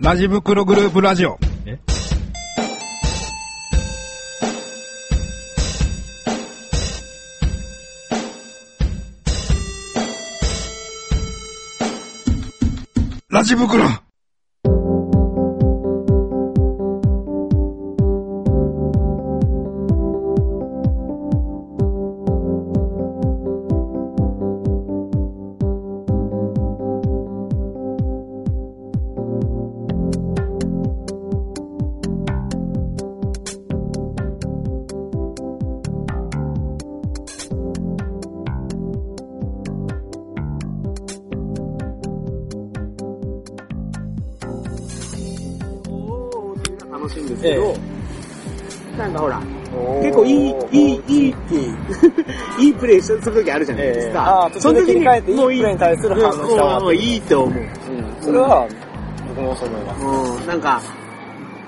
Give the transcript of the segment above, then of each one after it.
ラジ袋グループラジオ。え？ラジ袋。楽しいんですけど、なんかほら、結構いい、いい、いい、いいプレイする時あるじゃないですええかあ。ー途中で切り替えていいプレーに対する反応したもういいと思う。うん。それは、僕もそう思います。うん、なんか、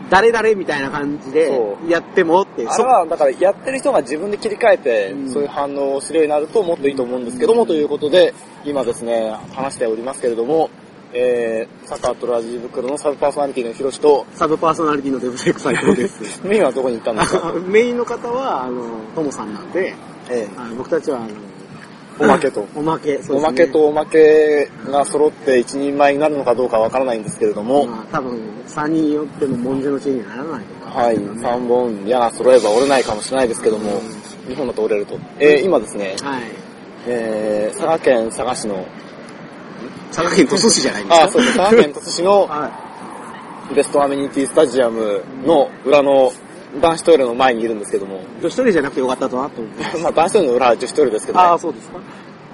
誰々みたいな感じでそやってもって、あれは、だからやってる人が自分で切り替えてう、んそういう反応をするようになるともっといいと思うんですけども、ということで、今ですね、話しておりますけれども、えー、サッカーとラジ袋のサブパーソナリティのヒロシと、サブパーソナリティのデブセクサイトです。メインはどこに行ったんですかメインの方は、あの、トモさんなんで、えあの僕たちは、あの、おまけと。おまけ、そうですねおまけとおまけが揃って一人前になるのかどうかわからないんですけれども、まあ、多分、3人よっても文字の地にはならないとか。はい、3本矢が揃えば折れないかもしれないですけども、日本だと折れると。えー、今ですね、はい。えー、佐賀県佐賀市の、佐賀県鳥栖市じゃないんですかあ、そうです、佐賀県鳥栖市のはベストアメニティスタジアムの裏の男子トイレの前にいるんですけども、い。一人じゃなくてよかったとなと思って。まあ男子トイレの裏は女子トイレですけどね。ああ、そうですか。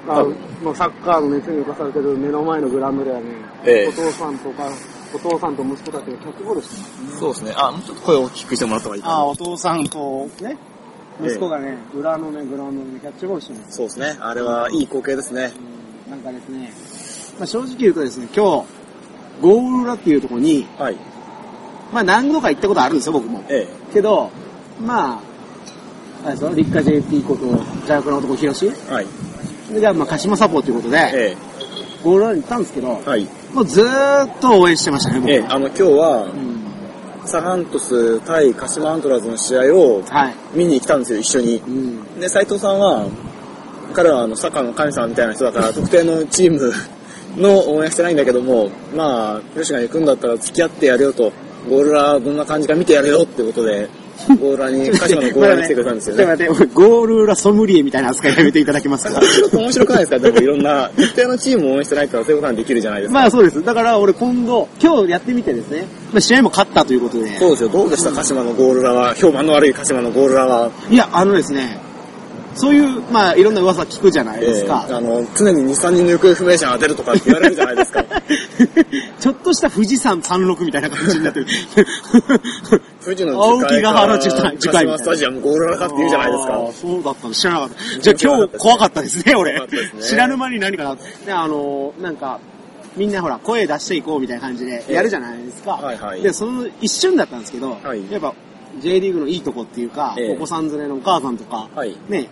あ多分もうサッカーの熱に浮かされてる目の前のグラウンドではね、ええお父さんとか、お父さんと息子たちがキャッチボールしてます。そうですね。あ、もうちょっと声を大きくしてもらった方がいいかな。ああ、お父さんとね、息子がね、裏のね、グラウンドでキャッチボールしてます。そうですね。あれはいい光景ですね。うんなんかですね、まあ、正直言うとですね、今日、ゴール裏っていうところに、はい。まあ何度か行ったことあるんですよ、僕も。えけど、まあ、あれですよ、立夏 JP こと、邪悪な男、広しえ。はい。で、じゃあ、まあ、鹿島サポーということで、えゴール裏に行ったんですけど、え。はい。もうずーっと応援してましたね、僕。ええ。あの、今日はう、んサガントス対鹿島アントラーズの試合をはい。見に来たんですよ、一緒にう。ん。で、斉藤さんは、彼はあの、サッカーの神様みたいな人だから、特定のチームの応援してないんだけども、まあ、ヨシが行くんだったら付き合ってやるよと、ゴールラどんな感じか見てやるよってことで、ゴールラに、鹿島のゴールラに来てくれたんですよね。ちょっと待って、ゴール裏ソムリエみたいな扱いやめていただけますか？ちょっと面白くないですか？でもいろんな、特定のチームを応援してないからそういうことができるじゃないですか。まあそうです。だから俺今度、今日やってみてですね、まあ試合も勝ったということで、そうですよ。どうでした鹿島のゴールラは、評判の悪い鹿島のゴールラは。いや、あのですね、そういう、まあいろんな噂聞くじゃないですか。えーあの、常に2、3人の行方不明者が出るとかって言われるじゃないですか。ちょっとした富士山山麓みたいな感じになってる。富士の青木ヶ原樹海スタジアムゴールラかって言うじゃないですか。そうだったの知らなかった。じゃあ今日怖かったですね、俺ね。知らぬ間に何かな。で、あの、なんか、みんなほら、声出していこうみたいな感じでやるじゃないですか。はいはいで、その一瞬だったんですけど、はいやっぱ J リーグのいいとこっていうか、ええお子さん連れのお母さんとか、はいね、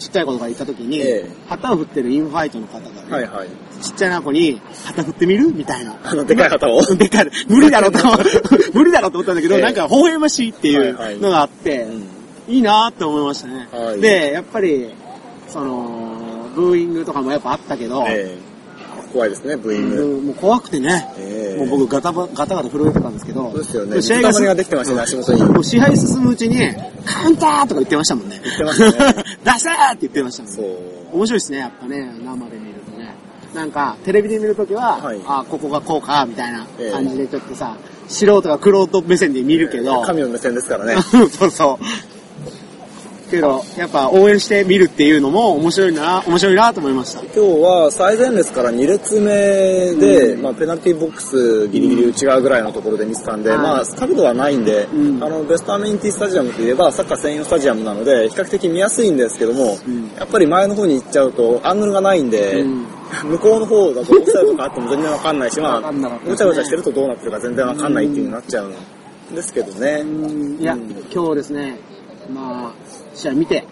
ちっちゃい子とか行った時に、ええ旗を振ってるインファイトの方がね、はいはい。ちっちゃな子に、旗振ってみる？みたいな。あの、でかい旗を。でかい。無理だろうと、無理だろうと思ったんだけど、ええなんか微笑ましいっていうのがあって、いいなって思いましたね。はいで、やっぱり、その、ブーイングとかもやっぱあったけど、ええ怖いですね、ブーインもグ。うもう怖くてね、ええもう僕ガタバガタガタ震えてたんですけど、そうですよね。試合がができてましたね、足元に。もう試合進むうちに、カウンターとか言ってましたもんね。言ってましたね出せーって言ってましたもんそね。う。面白いですね、やっぱね、生で見るとね。なんか、テレビで見るときは、はいあ、ここがこうか、みたいなええ感じでちょっとさ、素人が玄人目線で見るけど、神の目線ですからね。そうそう。けど、やっぱ応援して見るっていうのも面白いな、面白いなと思いました。今日は最前列から2列目で、まあ、ペナルティボックスギリギリ内側ぐらいのところで見てたんで、はい。まあ、角度はないんで、うん。あの、ベストアメニティスタジアムといえば、サッカー専用スタジアムなので、比較的見やすいんですけども、うん。やっぱり前の方に行っちゃうと、アングルがないんで、うん。向こうの方だとオフサイドとかあっても全然わかんないし、まあ、ごちゃごちゃしてるとどうなってるか全然わかんないっていう風になっちゃうんですけどね。いや、うん。今日ですね、まあ、試合見て、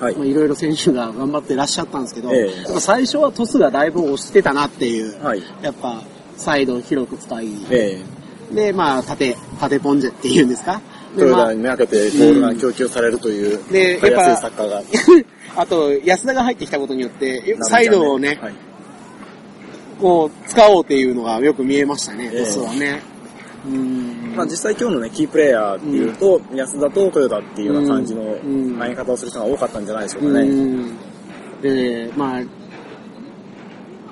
はいまあ、。いろいろ選手が頑張ってらっしゃったんですけど、ええやっぱ最初はトスがだいぶ押してたなっていう、はい。やっぱ、サイドを広く使い、えで、まあ、縦、縦ポンジェっていうんですか？でトヨまあタにめがけてボールが供給されるという、やっぱサッカーが。あと、安田が入ってきたことによって、サイドをね、はいこう、使おうっていうのがよく見えましたね、ええトスはね。うん。まあ実際今日のね、キープレイヤーっていうと、安田とトヨタっていうような感じのうん投げ方をする人が多かったんじゃないでしょうかうね。ん。で、まあ、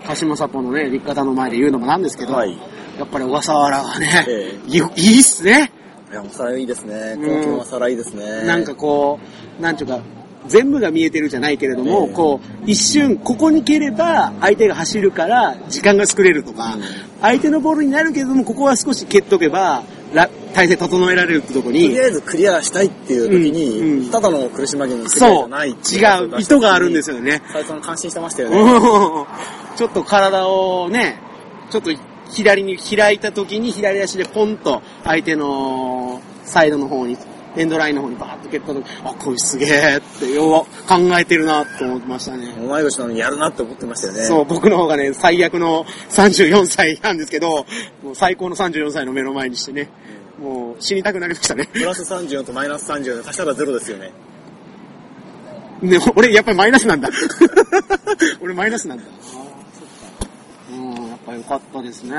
鹿島サポのね、立方の前で言うのもなんですけど、はい。やっぱり小笠原がね、えいいっすね。いや、おさらいいですね。いいですね。なんかこう、なんていうか、全部が見えてるじゃないけれども、ええこう、一瞬、ここに蹴れば相手が走るから時間が作れるとか、うん相手のボールになるけれども、ここは少し蹴っとけば、ら体勢整えられるってとこにとり、あえずクリアしたいっていう時に、うんうんただの苦し紛れの世界じそう、ゃない違う、意図があるんですよ。よね。斉藤さん感心してましたよね。う んちょっと体をね、ちょっと左に開いた時に左足でポンと相手のサイドの方に、エンドラインの方にバーッと蹴った時、あ、これすげえってよ考えてるなと思いましたね。同い年なのにやるなって思ってましたよね。そう、僕の方がね、最悪の34歳なんですけど、もう最高の34歳の目の前にしてね、もう死にたくなりましたね。プラス34とマイナス34で足したらゼロですよね。ね、俺やっぱりマイナスなんだ。俺マイナスなんだ。ああ、そっか。うん、やっぱ良かったですね。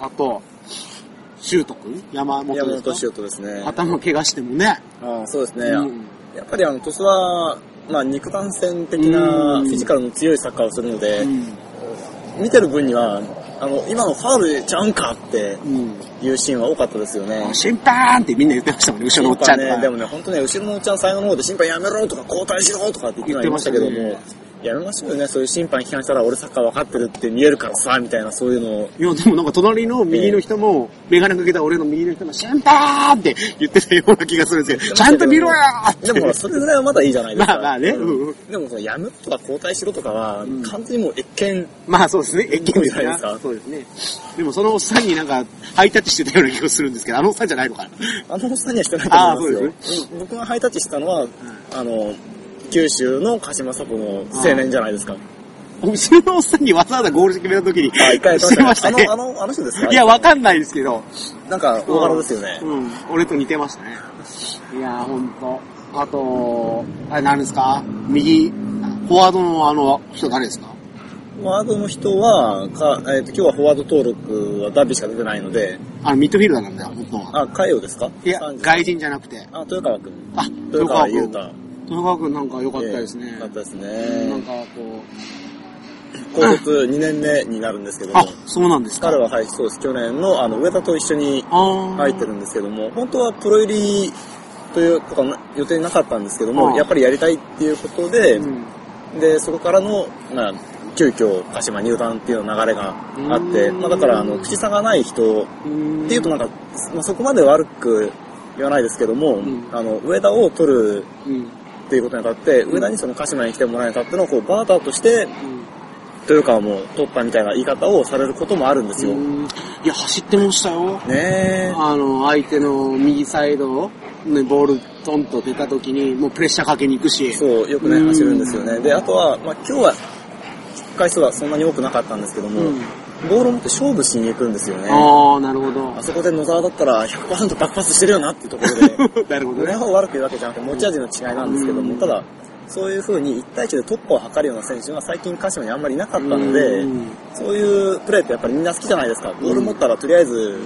あと、シュート君山本シュートですね。頭怪我してもね。ああそうですね。うんやっぱりあの、トスは、まあ、肉弾戦的なうんフィジカルの強いサッカーをするので、うん。見てる分には、あの、今のファールちゃうんかってうん。いうシーンは多かったですよね。審判ってみんな言ってましたもんね、後ろのおっちゃん。ね、でもね、本当ね、後ろのおっちゃん最後の方で審判やめろとか交代しろとかって言ってはいましたけども、言ってまやめましょうよね、そういう審判批判したら俺サッカー分かってるって見えるからさ、みたいなそういうのを。いや、でもなんか隣の右の人も、メガネかけた俺の右の人も、審判って言ってたような気がするんですけど、ちゃんと見ろよって。でもそれぐらいはまだいいじゃないですか。まあまあねうんうんでもその、やめろとか交代しろとかは、ん完全にもう越見、まあそうですね、越見じゃないですかそうですね。でもそのおっさんになんか、ハイタッチしてたような気がするんですけど、あのおっさんじゃないのかな。あのおっさんにはしてないと思いますよ。あーうん僕がハイタッチしたのは、あの、九州の鹿島サポの青年じゃないですか。後ろのおっさんにわざわざゴール決めた時に、あ、一回してましたねあ。の、あの、あの人ですか？いや、わかんないですけど。なんか、大柄ですよね。うん、俺と似てましたね。いやー、ほんと。あと、あれ何ですか？右、フォワードのあの人誰ですか？フォワードの人は、かえっ、と、今日はフォワード登録はダビしか出てないので、あの、ミッドフィルダーなんだよ、本当は。あ、カイオですか？いや、30外人じゃなくて。あ、豊川くん。あ、豊川優太。豊川くんなんか良かったですねええ。よかったですなんね。かこ高卒2年目になるんですけう、どもあ、、そうなんですか。彼ははい、そうです。去年の、あの、上田と一緒に入ってるんですけども、本当はプロ入りということは予定なかったんですけどあも、あやっぱりやりたいっていうことで、うんで、そこからの、まあ、急遽鹿島入団っていう流れがあって、うんまあだから、あの、口差がない人うんっていうとなんか、まあ、そこまで悪く言わないですけども、んあの、上田を取るうん。っていうことにあたって、上田にその鹿島に来てもらえたっていうのをこうバーターとして、豊川も取ったみたいな言い方をされることもあるんですよ。いや、走ってましたよ。え。あの、相手の右サイドを、ね、ボールトンと出た時に、もうプレッシャーかけに行くし。そう、よくね、うん走るんですよね。で、あとは、まあ今日は、回数はそんなに多くなかったんですけども、うんボールを持って勝負しに行くんですよね。ああ、なるほど。あそこで野沢だったら100%爆発してるよなっていうところで、なるほどね。上を悪く言うわけじゃなくて持ち味の違いなんですけども、うんただ、そういう風に1対1で突破を図るような選手が最近鹿島にあんまりいなかったのでう、んそういうプレーってやっぱりみんな好きじゃないですか。ボール持ったらとりあえず、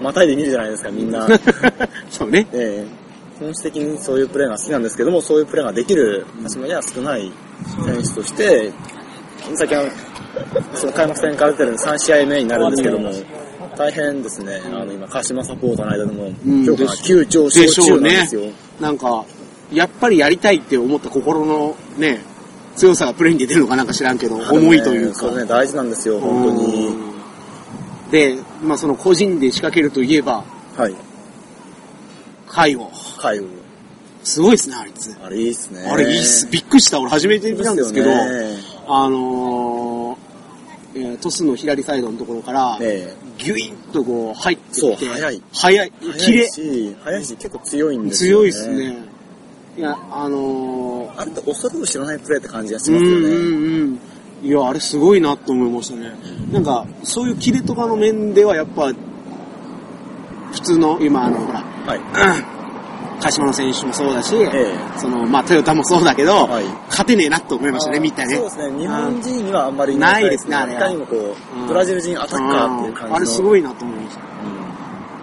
またいで見るじゃないですか、みんな。そうね。ええ本質的にそういうプレーが好きなんですけども、そういうプレーができる鹿島には少ない選手として、先は、その開幕戦から出てる3試合目になるんですけども、大変ですね、あの今、鹿島サポーターの間でもうん、評価が急上昇中うねなんですよ。。なんか、やっぱりやりたいって思った心のね、強さがプレーに出てるのかなんか知らんけど、重いというか。それね、大事なんですよ、本当に。うんで、まあその個人で仕掛けるといえば、はい。介護。海部。すごいですね、あいつ。あれいいっすね。あれいいっす。びっくりした。俺初めて見たんですけど、よねあのー、えートスの左サイドのところから、えギュインとこう入ってきて、そう早い早い。え綺麗早い。し、早いし、結構強いんですよ、強いっすね。いや、あのー、あれって恐れを知らないプレーって感じがしうんうますよね。んうん。いや、あれすごいなと思いましたね。なんか、そういうキレとかの面ではやっぱ、通の、今、あの、ほら、はい。鹿島の選手もそうだし、えその、まあ、トヨタもそうだけど、はい。勝てねえなと思いましたね、みたいね。そうですね。日本人にはあんまりないですねあれいかにもこうブラジル人アタッカーっていう感じの。あれすごいなと思いました。うん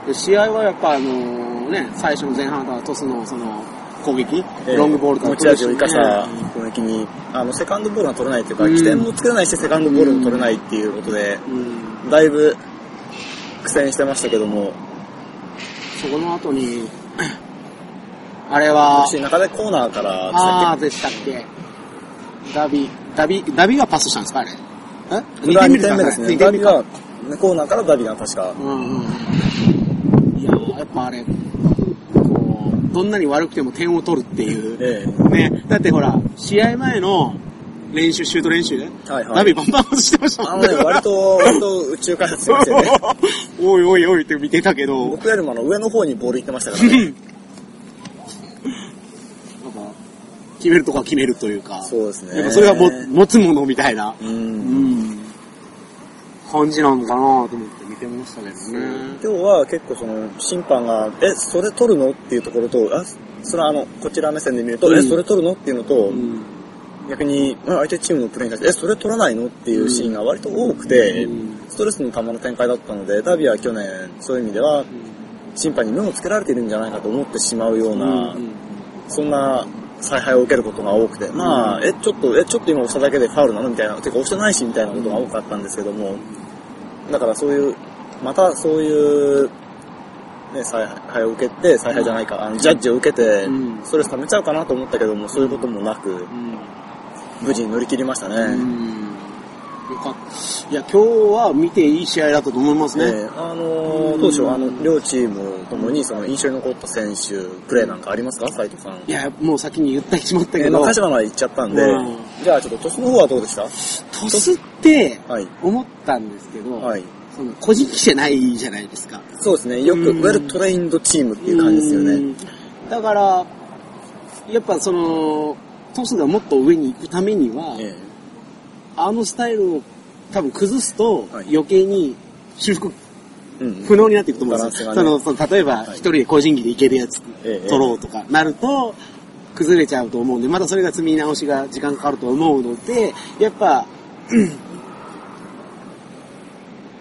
で試合はやっぱあのね、最初の前半からトスのその攻撃、ええ。ロングボールから持ち味を生かしたね攻撃に、あの、セカンドボールが取れないというか、うん。起点も作れないし、セカンドボールも取れないっていうことで、うん、だいぶ苦戦してましたけども、そこの後に、あれはそし、て中でコーナーからでああ、っでしたっけ？ダビ、ダビ、ダビがパスしたんですかあれ？え？けこれは2点目ですね。ダビが。が、コーナーからダビが確か。うんうん。いやーやっぱあれ、こう、どんなに悪くても点を取るっていう。ええね。だってほら、試合前の練習、シュート練習で、はいはいダビバンバン外してましたあのね、もんね。割と、割と宇宙開発しますよね。おいおいおいって見てたけど、僕よりもあの上の方にボール行ってましたからね。なんか、決めるとこは決めるというか、そうですね。やっぱそれがも持つものみたいな、う。うん。ん、感じなのかなと思って見てましたけどね。今日は結構その審判が、え、それ取るの？っていうところと、あ、それはあの、こちら目線で見ると、うん。え、それ取るの？っていうのと、うん。逆に、うん相手チームのプレーに対して、え、それ取らないの？っていうシーンが割と多くて、うん。ストレスの玉の展開だったので、ダビは去年、そういう意味では、審判に目をつけられているんじゃないかと思ってしまうような、うん。そんな采配を受けることが多くて、まあ、え、ちょっと、え、ちょっと今押しただけでファウルなの？みたいな、てか押してないしみたいなことが多かったんですけども、だからそういう、またそういう、ね、采配を受けて、采配じゃないか、あのジャッジを受けてうん、ストレス溜めちゃうかなと思ったけども、そういうこともなく、うん。無事に乗り切りましたね。か。いや、今日は見ていい試合だったと思いますね。ええあのーどうでしょう、あの、両チームともに、その、印象に残った選手、プレーなんかありますか？斉藤さん。いや、もう先に言ってしまったえーまけど、あ鹿島まで行っちゃったんで、うんじゃあちょっと、トスの方はどうでした？トスってはい。思ったんですけど、はい。その個人技じゃないじゃないですか。そうですね。よく、うんウェルトレインドチームっていう感じですよね。うんだから、やっぱその、トスがもっと上に行くためには、えあのスタイルを多分崩すとはい余計に修復。不能になっていくと思うんですよ。その例えばはい一人で個人技でいけるやつええ取ろうとかなると崩れちゃうと思うんで、またそれが積み直しが時間かかると思うので、やっぱ、う ん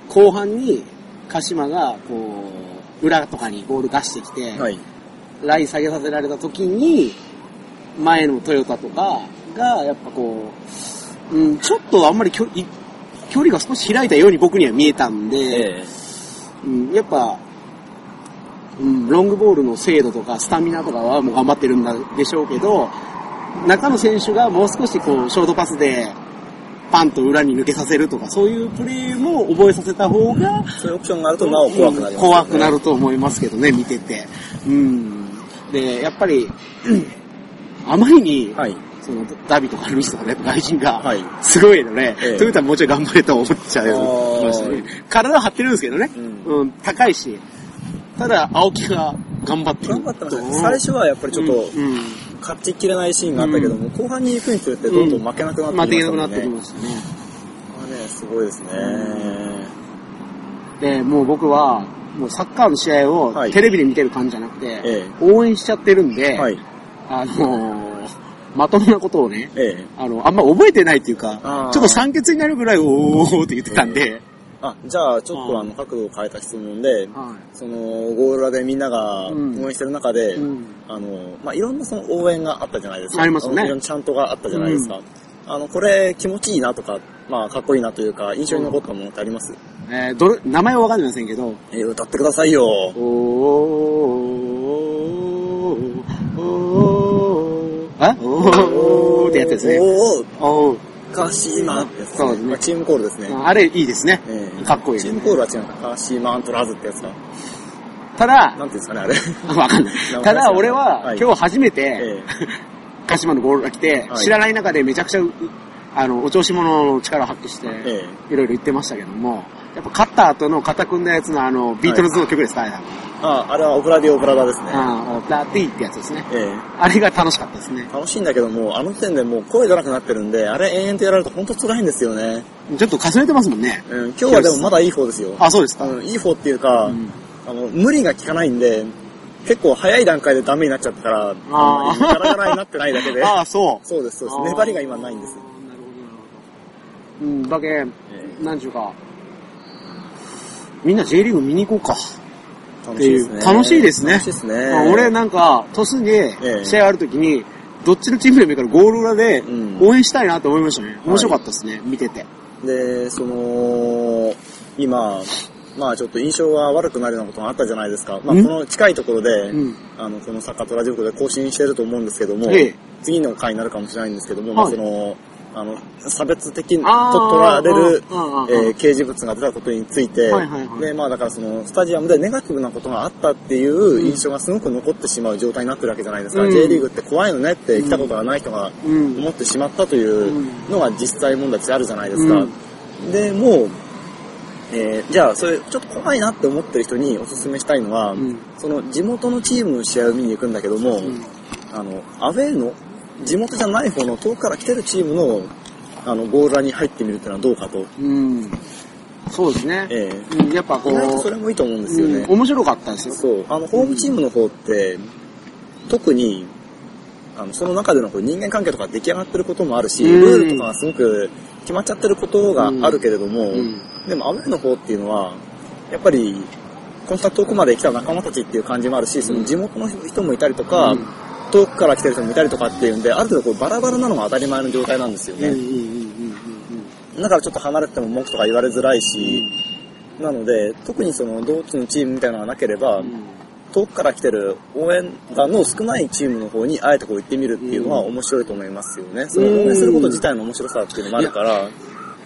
後半に鹿島がこう裏とかにボール出してきて、はい。ライン下げさせられた時に、前のトヨタとかが、やっぱこう、うん、ちょっとあんまり距離距離が少し開いたように僕には見えたんで、えうん、やっぱ、うん、ロングボールの精度とかスタミナとかはもう頑張ってるんだでしょうけど、中の選手がもう少しこう、ショートパスで、パンと裏に抜けさせるとか、そういうプレーも覚えさせた方が、えそういうオプションがあるとなお怖くなります、ね怖くなると思いますけどね、見てて。うん。で、やっぱり、うんあまりに、はい。そのダビとかルイスとかね、外人が、はい。すごいので、ええ。トヨタもうちょい頑張れと思っちゃいましたね。体張ってるんですけどね、ううん、高いし、ただ、青木が頑張ってる。頑張ってましたね。最初はやっぱりちょっと、うん、うん。勝ちきれないシーンがあったけども、後半に行くにつれてどんどん負けなくなってきま負けなくなって。きましたね。これね、すごいですね。で、もう僕は、もうサッカーの試合をはい。テレビで見てる感じじゃなくて、ええ。応援しちゃってるんで、はい。あのーまともなことをね、ええ。あの、あんま覚えてないっていうかちょっと酸欠になるぐらい、おーって言ってたんで、あ、じゃあ、ちょっとあの、角度を変えた質問で、はその、ゴール裏でみんながうん応援してる中で、うん。あの、まあ、いろんなその応援があったじゃないですか。ありますよね。いろんなチャントがあったじゃないですか。あの、これ気持ちいいなとか、まあ、かっこいいなというか、印象に残ったものってあります、えーどれ、名前はわかんないませんけど、えー歌ってくださいよ。おー、おー、あおーってやつですね。おー、おーカシーマンってやつ、そうですねチームコールですね。あれいいですね。ええかっこいいチームコールは違うか。カシーマントラズってやつか。ただ、なんていうんですかね、あれ。わかんない。ただ俺は、今日初めて、え鹿島のゴールが来て、はい知らない中でめちゃくちゃ、あの、お調子者の力を発揮して、いろいろ言ってましたけども、やっぱ勝った後の肩組んだやつのあの、ビートルズの曲ですか、ああ、あれはオブラディオブラダですね。ああ、ラティってやつですね。えあれが楽しかったですねえ。楽しいんだけども、あの時点でもう声出なくなってるんで、あれ延々とやられると本当辛いんですよね。ちょっと重ねてますもんね。うん、今日はでもまだいい方ですよ。あ、そうですか。あの、いい方っていうか、うんあの、無理が効かないんで、結構早い段階でダメになっちゃったから、あーガラガラになってないだけで。ああ、そう。そうです、そうです。粘りが今ないんです。なるほど、なるほど。うん、だけ、なんちゅうか、みんな J リーグ見に行こうか。楽しいですね。楽しいですね楽しいですね。あ俺なんか、トスでええ試合あるときに、どっちのチームでもいいからゴール裏でうん応援したいなと思いましたね。面白かったですね、見てて。で、その、今、まあちょっと印象が悪くなるようなことがあったじゃないですか。まあん？この近いところで、うんあの、このサッカーとラジオ局で更新してると思うんですけども、ええ次の回になるかもしれないんですけども、まあはいその、あの、差別的とあー取られる、えー掲示物が出たことについて、はいはいはい。で、まあだからその、スタジアムでネガティブなことがあったっていう印象がすごく残ってしまう状態になってるわけじゃないですか。うん。J リーグって怖いのねって来たことがない人がうん。思ってしまったというのが実際問題としてあるじゃないですか。うん。で、もう、えーじゃあ、それ、ちょっと怖いなって思ってる人にお勧めしたいのは、うん。その、地元のチームの試合を見に行くんだけども、ん。あの、アウェーの、地元じゃない方の遠くから来てるチームの、あの、ゴールラに入ってみるっていうのはどうかと。うん。そうですね。えうんやっぱこう、それもいいと思うんですよね。うん面白かったですよ。そう。あの、ホームチームの方って、特に、あの、その中でのこう人間関係とか出来上がってることもあるし、うんルールとかがすごく決まっちゃってることがあるけれども、うんでもアウェーの方っていうのは、やっぱり、こんな遠くまで来た仲間たちっていう感じもあるし、その地元の人もいたりとか、うん遠くから来てる人もいたりとかっていうんで、ある程度こうバラバラなのが当たり前の状態なんですよね。うんうんうんうんうんだからちょっと離れても文句とか言われづらいし、なので、特にその同期のチームみたいなのがなければ、うん遠くから来てる応援団の少ないチームの方にあえてこう行ってみるっていうのは面白いと思いますよね。その応援すること自体の面白さっていうのもあるから、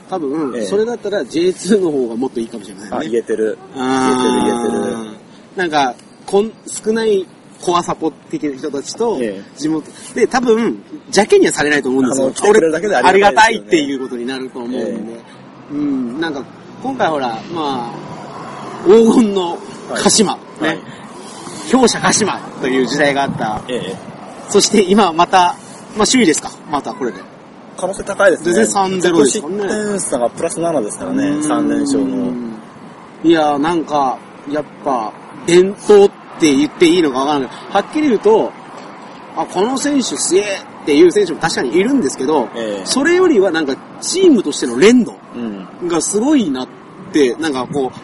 多分、ええそれだったら J2 の方がもっといいかもしれないね。あ、言えてる。あ言えてる言えてる。ーなんか、こん少ないコアサポ的な人たちとええ、地元、で、多分、邪険にはされないと思うんですよあの来。てくれるだけでありがたいねっていうことになると思うんで。うん、なんか、今回ほら、まあ、黄金の鹿島、はいね、強者鹿島という時代があった。ええ。そして今また、まあ首位ですか、またこれで。可能性高いですね。全然3-0ですからね失点差がプラス7ですからね、3連勝の。うんいやーなんか、やっぱ、伝統って言っていいのかわからないけど、はっきり言うと、あ、この選手すげえっていう選手も確かにいるんですけど、ええ。それよりはなんかチームとしての連動うん。がすごいなって、なんかこう、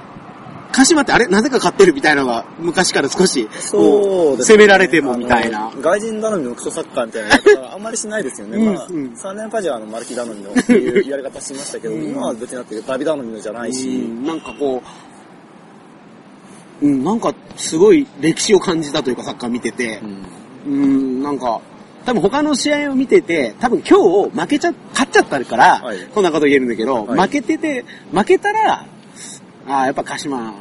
鹿島ってあれ？なぜか勝ってるみたいなのが昔から少し、そうです、攻められてもみたいな。外人頼みのクソサッカーみたいなやつはあんまりしないですよね。うん。まあ、うん。3年パジはあの、マルキ頼みのっていう言われ方しましたけど、うん。今は別になってダビ頼みのじゃないし、うん。なんかこう、うん、なんかすごい歴史を感じたというかサッカー見てて。う、ん。うん、なんか、多分他の試合を見てて、多分今日負けちゃ、勝っちゃったから、はい。こんなこと言えるんだけど、はい。負けてて、負けたら、ああ、やっぱ鹿島、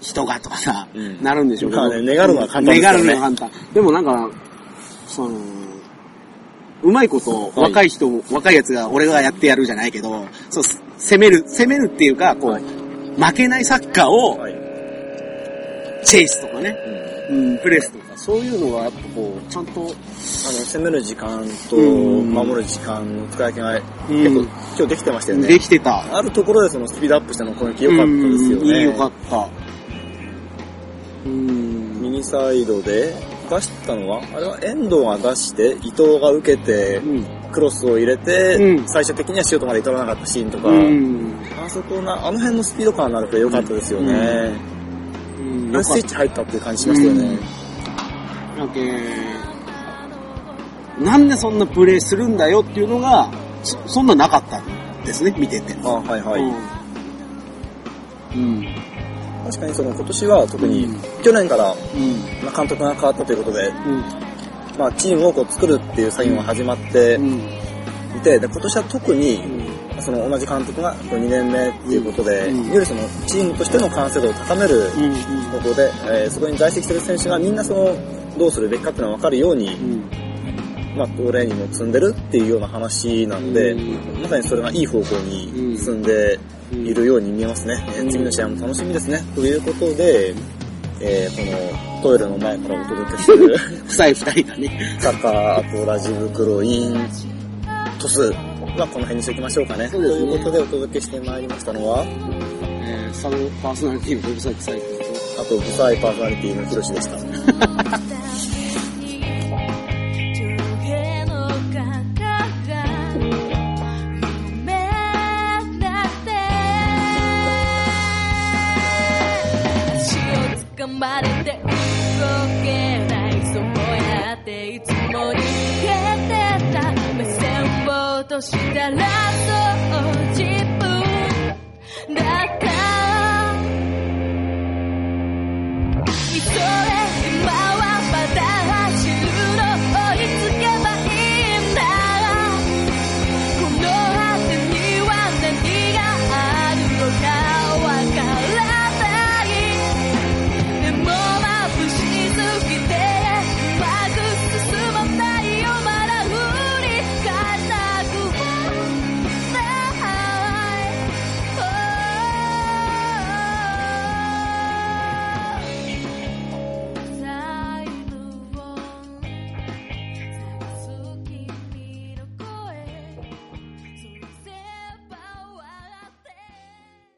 人がとかさ、うん。なるんでしょうけど。まあね願うのは簡単ですよね。願うのは簡単。でもなんか、その、うまいこと、はい。若い人、若いやつが俺がやってやるじゃないけど、そう、攻める、攻めるっていうか、こう、はい。負けないサッカーを、はい。チェイスとかね、うんうん、プレスとか、そういうのがやっぱこう、ちゃんと、あの、攻める時間とうん守る時間の使い分けがうん結構今日できてましたよね。できてた。あるところでそのスピードアップしたの攻撃良かったですようんね。よかった。うん。右サイドで出したのは、あれは遠藤が出して、伊藤が受けて、うん。クロスを入れて、うん最終的にはシュートまで取らなかったシーンとか、うん。あそこな、あの辺のスピード感のあるプレー良かったですよね。うん。ススイッチ入ったっていう感じしましたよね。だけなんでそんなプレーするんだよっていうのが、そそんななかったんですね、見てて。あはいはい。うん。確かにその今年は特に、うん去年から、うん。まあ、監督が変わったということで、うん。まあ、チームをこう作るっていう作業が始まってうん。いて、で今年は特に、うん。その同じ監督が2年目っていうことで、うんよりそのチームとしての完成度を高めるうん。ことで、えーそこに在籍する選手がみんなそのどうするべきかっていうのが分かるように、うん。まあ、トレーニングを積んでるっていうような話なので、うんまさにそれがいい方向に進んでいるように見えますね。えーうん次の試合も楽しみですね。ということで、えーこのトイレの前からお届けする臭い二人がね。サッカー、あとラジ袋、イン、トスはこの辺にしておきましょうかね。ねということでお届けしてまいりましたのは、えー、サブパーソナリティのウェブサイトサイトと、あと、ブ細パーソナリティのヒロシでした。